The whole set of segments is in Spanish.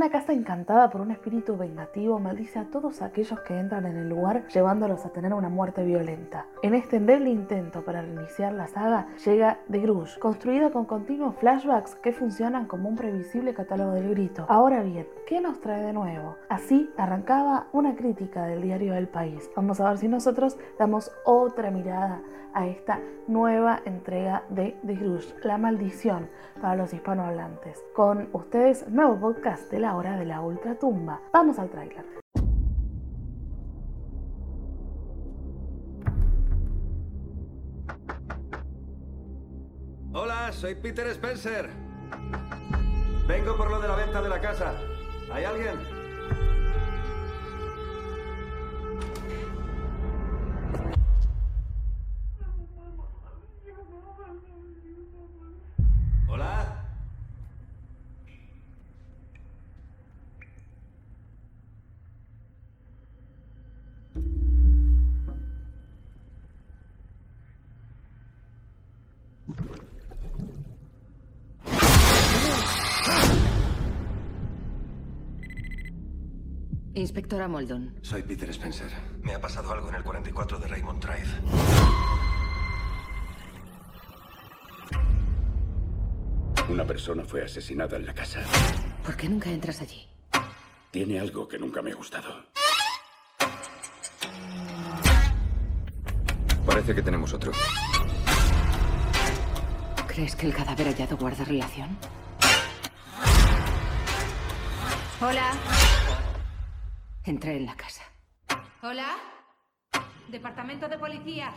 Una casa encantada por un espíritu vengativo maldice a todos aquellos que entran en el lugar llevándolos a tener una muerte violenta. En este endeble intento para reiniciar la saga llega The Grudge, construida con continuos flashbacks que funcionan como un previsible catálogo del grito. Ahora bien, ¿qué nos trae de nuevo? Así arrancaba una crítica del diario El País. Vamos a ver si nosotros damos otra mirada a esta nueva entrega de The Grudge, La Maldición para los hispanohablantes. Con ustedes, nuevo podcast de la hora de la ultratumba. Vamos al tráiler. Hola, soy Peter Spencer. Vengo por lo de la venta de la casa. ¿Hay alguien? Inspectora Moldon. Soy Peter Spencer. Me ha pasado algo en el 44 de Raymond Drive. Una persona fue asesinada en la casa. ¿Por qué nunca entras allí? Tiene algo que nunca me ha gustado. Parece que tenemos otro. ¿Crees que el cadáver hallado guarda relación? Hola. Entré en la casa. Hola. Departamento de Policía.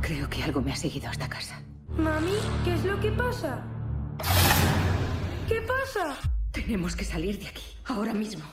Creo que algo me ha seguido a esta casa. Mami, ¿qué es lo que pasa? ¿Qué pasa? Tenemos que salir de aquí, ahora mismo.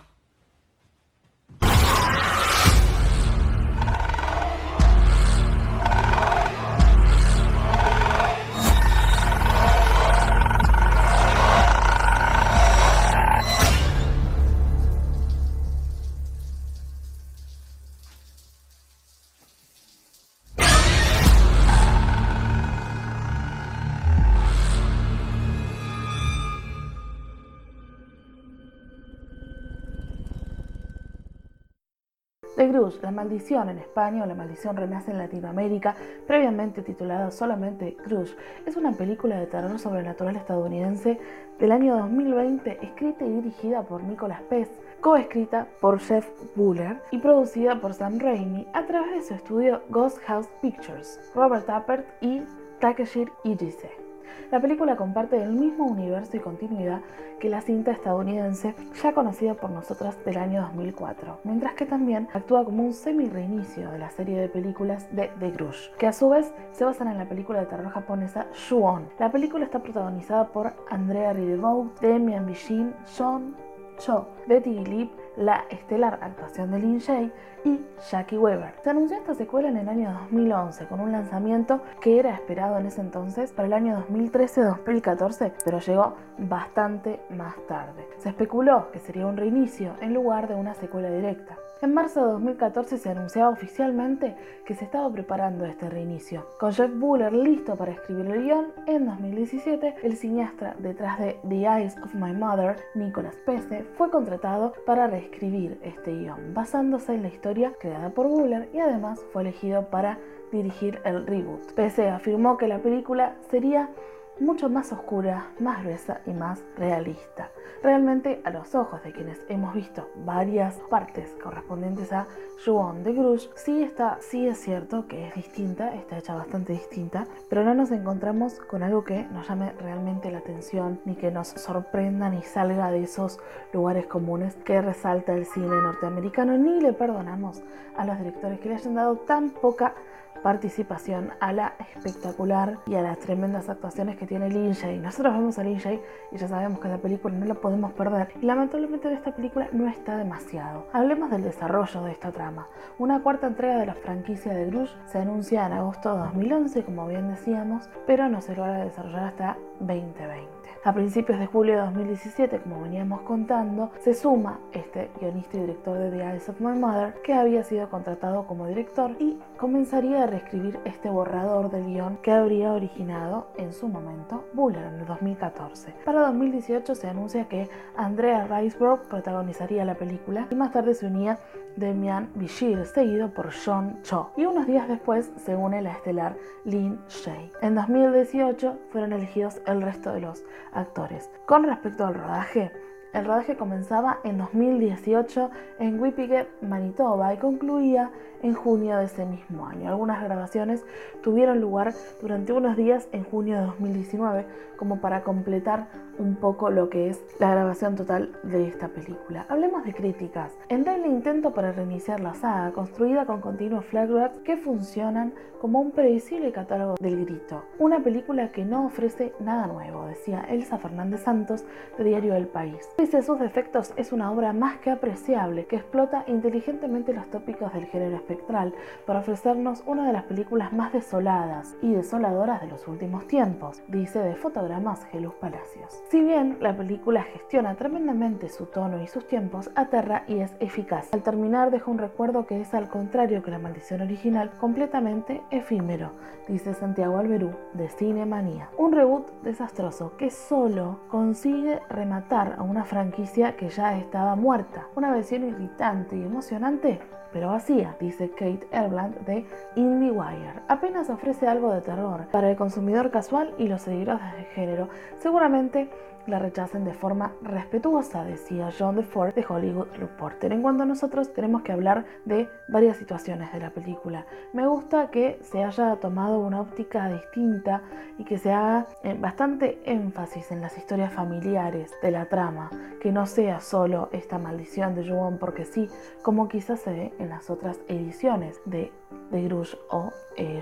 The Grudge, La Maldición en España o La Maldición Renace en Latinoamérica, previamente titulada solamente Grudge, es una película de terror sobrenatural estadounidense del año 2020, escrita y dirigida por Nicolas Pez, coescrita por Jeff Buller y producida por Sam Raimi a través de su estudio Ghost House Pictures, Robert Tappert y Takeshi Ijise. La película comparte el mismo universo y continuidad que la cinta estadounidense ya conocida por nosotras del año 2004, mientras que también actúa como un semi-reinicio de la serie de películas de The Grudge, que a su vez se basan en la película de terror japonesa Shuon. La película está protagonizada por Andrea Riseborough, Demian Bichir, Sean Cho, Betty Lip, la estelar actuación de Lin Shay y Jackie Weber. Se anunció esta secuela en el año 2011 con un lanzamiento que era esperado en ese entonces para el año 2013-2014, pero llegó bastante más tarde. Se especuló que sería un reinicio en lugar de una secuela directa. En marzo de 2014 se anunciaba oficialmente que se estaba preparando este reinicio. Con Jeff Buller listo para escribir el guion, en 2017 el cineasta detrás de The Eyes of My Mother, Nicolas Pese, fue contratado para reescribir este guion, basándose en la historia creada por Buller y además fue elegido para dirigir el reboot. Pese afirmó que la película sería mucho más oscura, más gruesa y más realista. Realmente a los ojos de quienes hemos visto varias partes correspondientes a Juan de Grudge, sí está, sí es cierto que es distinta, está hecha bastante distinta, pero no nos encontramos con algo que nos llame realmente la atención, ni que nos sorprenda ni salga de esos lugares comunes que resalta el cine norteamericano, ni le perdonamos a los directores que le hayan dado tan poca participación a la espectacular y a las tremendas actuaciones que tiene Lin Shay. Nosotros vemos a Lin Shay y ya sabemos que la película no la podemos perder. Y lamentablemente de esta película no está demasiado. Hablemos del desarrollo de esta trama. Una cuarta entrega de la franquicia de Grudge se anuncia en agosto de 2011, como bien decíamos, pero no se logra desarrollar hasta 2020. A principios de julio de 2017, como veníamos contando, se suma este guionista y director de The Eyes of My Mother, que había sido contratado como director y comenzaría a reescribir este borrador del guion que habría originado en su momento Buller en el 2014. Para 2018 se anuncia que Andrea Riseborough protagonizaría la película y más tarde se unía Demian Bichir, seguido por John Cho. Y unos días después se une la estelar Lin Shay. En 2018 fueron elegidos el resto de los actores. Con respecto al rodaje, el rodaje comenzaba en 2018 en Winnipeg, Manitoba y concluía en junio de ese mismo año. Algunas grabaciones tuvieron lugar durante unos días en junio de 2019 como para completar un poco lo que es la grabación total de esta película. Hablemos de críticas. En el intento para reiniciar la saga, construida con continuos flashbacks que funcionan como un previsible catálogo del grito. Una película que no ofrece nada nuevo, decía Elsa Fernández Santos de Diario El País. A sus defectos, es una obra más que apreciable que explota inteligentemente los tópicos del género espectral para ofrecernos una de las películas más desoladas y desoladoras de los últimos tiempos, dice de fotogramas Gelus Palacios. Si bien la película gestiona tremendamente su tono y sus tiempos, aterra y es eficaz. Al terminar deja un recuerdo que es al contrario que la maldición original, completamente efímero, dice Santiago Alberú de Cinemanía. Un reboot desastroso que solo consigue rematar a una franquicia que ya estaba muerta. Una versión irritante y emocionante pero vacía, dice Kate Erbland de IndieWire. Apenas ofrece algo de terror para el consumidor casual y los seguidores de género. Seguramente la rechacen de forma respetuosa, decía John DeFord de Hollywood Reporter. En cuanto a nosotros, tenemos que hablar de varias situaciones de la película. Me gusta que se haya tomado una óptica distinta y que se haga eh, bastante énfasis en las historias familiares de la trama, que no sea solo esta maldición de Juan porque sí, como quizás se ve en las otras ediciones de, de Grush o eh,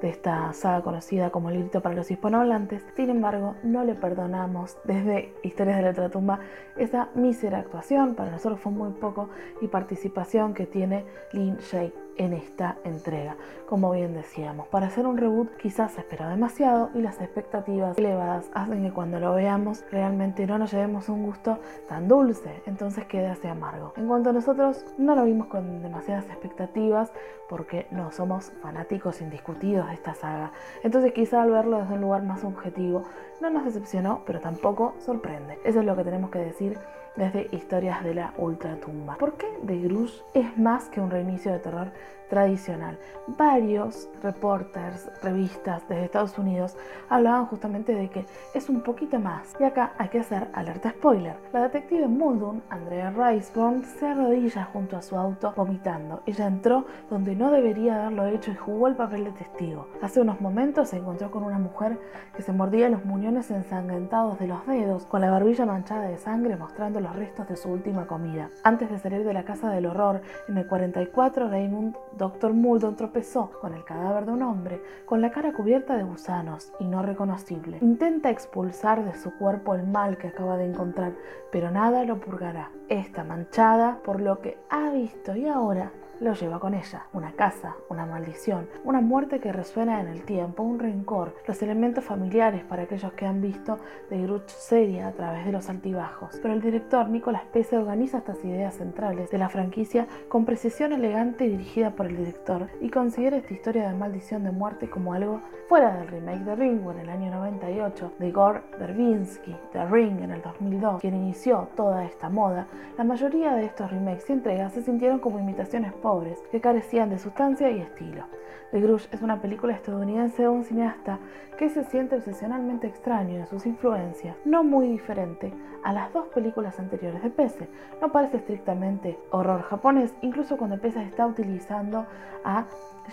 de esta saga conocida como El grito para los hispanohablantes. Sin embargo, no le perdonamos desde Historias de la Ultratumba esa mísera actuación, para nosotros fue muy poco, y participación que tiene Lin Shake en esta entrega. Como bien decíamos, para hacer un reboot quizás se espera demasiado y las expectativas elevadas hacen que cuando lo veamos realmente no nos llevemos un gusto tan dulce, entonces quede así amargo. En cuanto a nosotros, no lo vimos con demasiadas expectativas porque no somos fanáticos indiscutidos de esta saga. Entonces quizá al verlo desde un lugar más objetivo no nos decepcionó, pero tampoco sorprende. Eso es lo que tenemos que decir desde Historias de la Ultratumba. ¿Por qué The Grush es más que un reinicio de terror tradicional? Varios reporters, revistas desde Estados Unidos hablaban justamente de que es un poquito más. Y acá hay que hacer alerta spoiler. La detective Muldoon, Andrea Riceborn, se arrodilla junto a su auto vomitando. Ella entró donde no debería haberlo hecho y jugó el papel de testigo. Hace unos momentos se encontró con una mujer que se mordía los muñones ensangrentados de los dedos, con la barbilla manchada de sangre mostrando los restos de su última comida. Antes de salir de la casa del horror, en el 44, Raymond Dr. Muldoon tropezó con el cadáver de un hombre con la cara cubierta de gusanos y no reconocible. Intenta expulsar de su cuerpo el mal que acaba de encontrar, pero nada lo purgará. Está manchada por lo que ha visto y ahora lo lleva con ella. Una casa, una maldición, una muerte que resuena en el tiempo, un rencor, los elementos familiares para aquellos que han visto de Gruch seria a través de los altibajos. Pero el director Nicolas Pese organiza estas ideas centrales de la franquicia con precisión elegante dirigida por el director y considera esta historia de maldición de muerte como algo fuera del remake de Ringo en el año 98, de Gore Verbinski, The Ring en el 2002, quien inició toda esta moda. La mayoría de estos remakes y entregas se sintieron como imitaciones pobres que carecían de sustancia y estilo. The Grudge es una película estadounidense de un cineasta que se siente obsesionalmente extraño en sus influencias, no muy diferente a las dos películas anteriores de Pese. No parece estrictamente horror japonés, incluso cuando Pese está utilizando a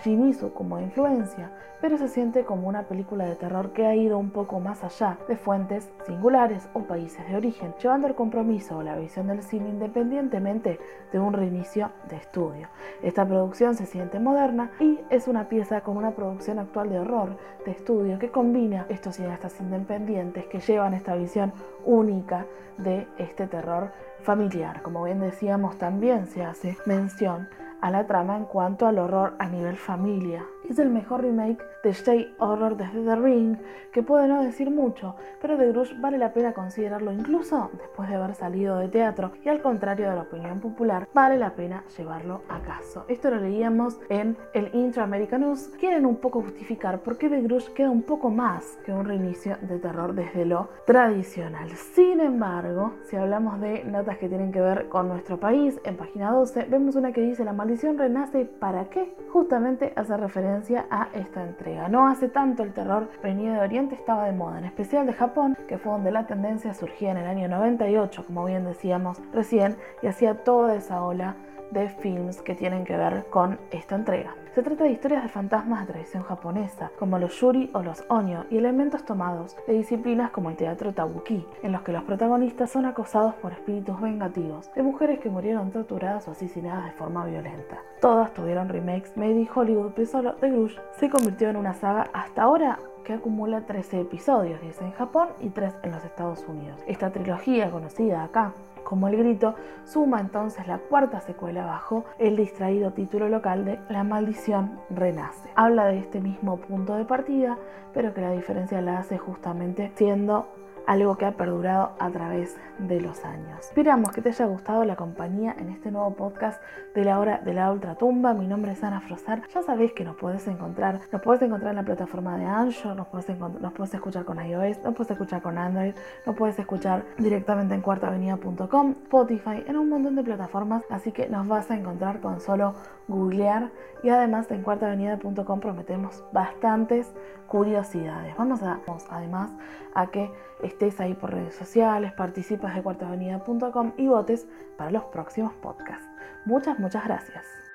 Shimizu como influencia, pero se siente como una película de terror que ha ido un poco más allá de fuentes singulares o países de origen, llevando el compromiso o la visión del cine independientemente de un reinicio de estudio. Esta producción se siente moderna y es una pieza con una producción actual de horror de estudio que combina estos cineastas independientes que llevan esta visión única de este terror familiar. Como bien decíamos, también se hace mención a la trama en cuanto al horror a nivel familia, es el mejor remake de Stay Horror desde The Ring, que puede no decir mucho, pero The Grudge vale la pena considerarlo incluso después de haber salido de teatro y al contrario de la opinión popular, vale la pena llevarlo a caso. Esto lo leíamos en el Intra-American News. Quieren un poco justificar por qué The Grudge queda un poco más que un reinicio de terror desde lo tradicional. Sin embargo, si hablamos de notas que tienen que ver con nuestro país, en página 12 vemos una que dice la maldición renace para qué? Justamente hace referencia a esta entrega. No hace tanto el terror venido de Oriente estaba de moda, en especial de Japón, que fue donde la tendencia surgía en el año 98, como bien decíamos recién, y hacía toda esa ola de films que tienen que ver con esta entrega. Se trata de historias de fantasmas de tradición japonesa, como los yuri o los onyo, y elementos tomados de disciplinas como el teatro tabuki, en los que los protagonistas son acosados por espíritus vengativos de mujeres que murieron torturadas o asesinadas de forma violenta. Todas tuvieron remakes made in Hollywood, pero solo The Grudge se convirtió en una saga hasta ahora que acumula 13 episodios, 10 en Japón y 3 en los Estados Unidos. Esta trilogía, conocida acá como El Grito, suma entonces la cuarta secuela bajo el distraído título local de La maldición renace. Habla de este mismo punto de partida, pero que la diferencia la hace justamente siendo algo que ha perdurado a través de los años. Esperamos que te haya gustado la compañía en este nuevo podcast de la hora de la ultratumba. Mi nombre es Ana Frosar. Ya sabéis que nos puedes encontrar, nos puedes encontrar en la plataforma de Anchor, nos puedes escuchar con iOS, nos puedes escuchar con Android, nos puedes escuchar directamente en cuartavenida.com, Spotify, en un montón de plataformas, así que nos vas a encontrar con solo googlear y además en cuartavenida.com prometemos bastantes curiosidades. Vamos a, además a que estés ahí por redes sociales, participas de cuartavenida.com y votes para los próximos podcasts. Muchas, muchas gracias.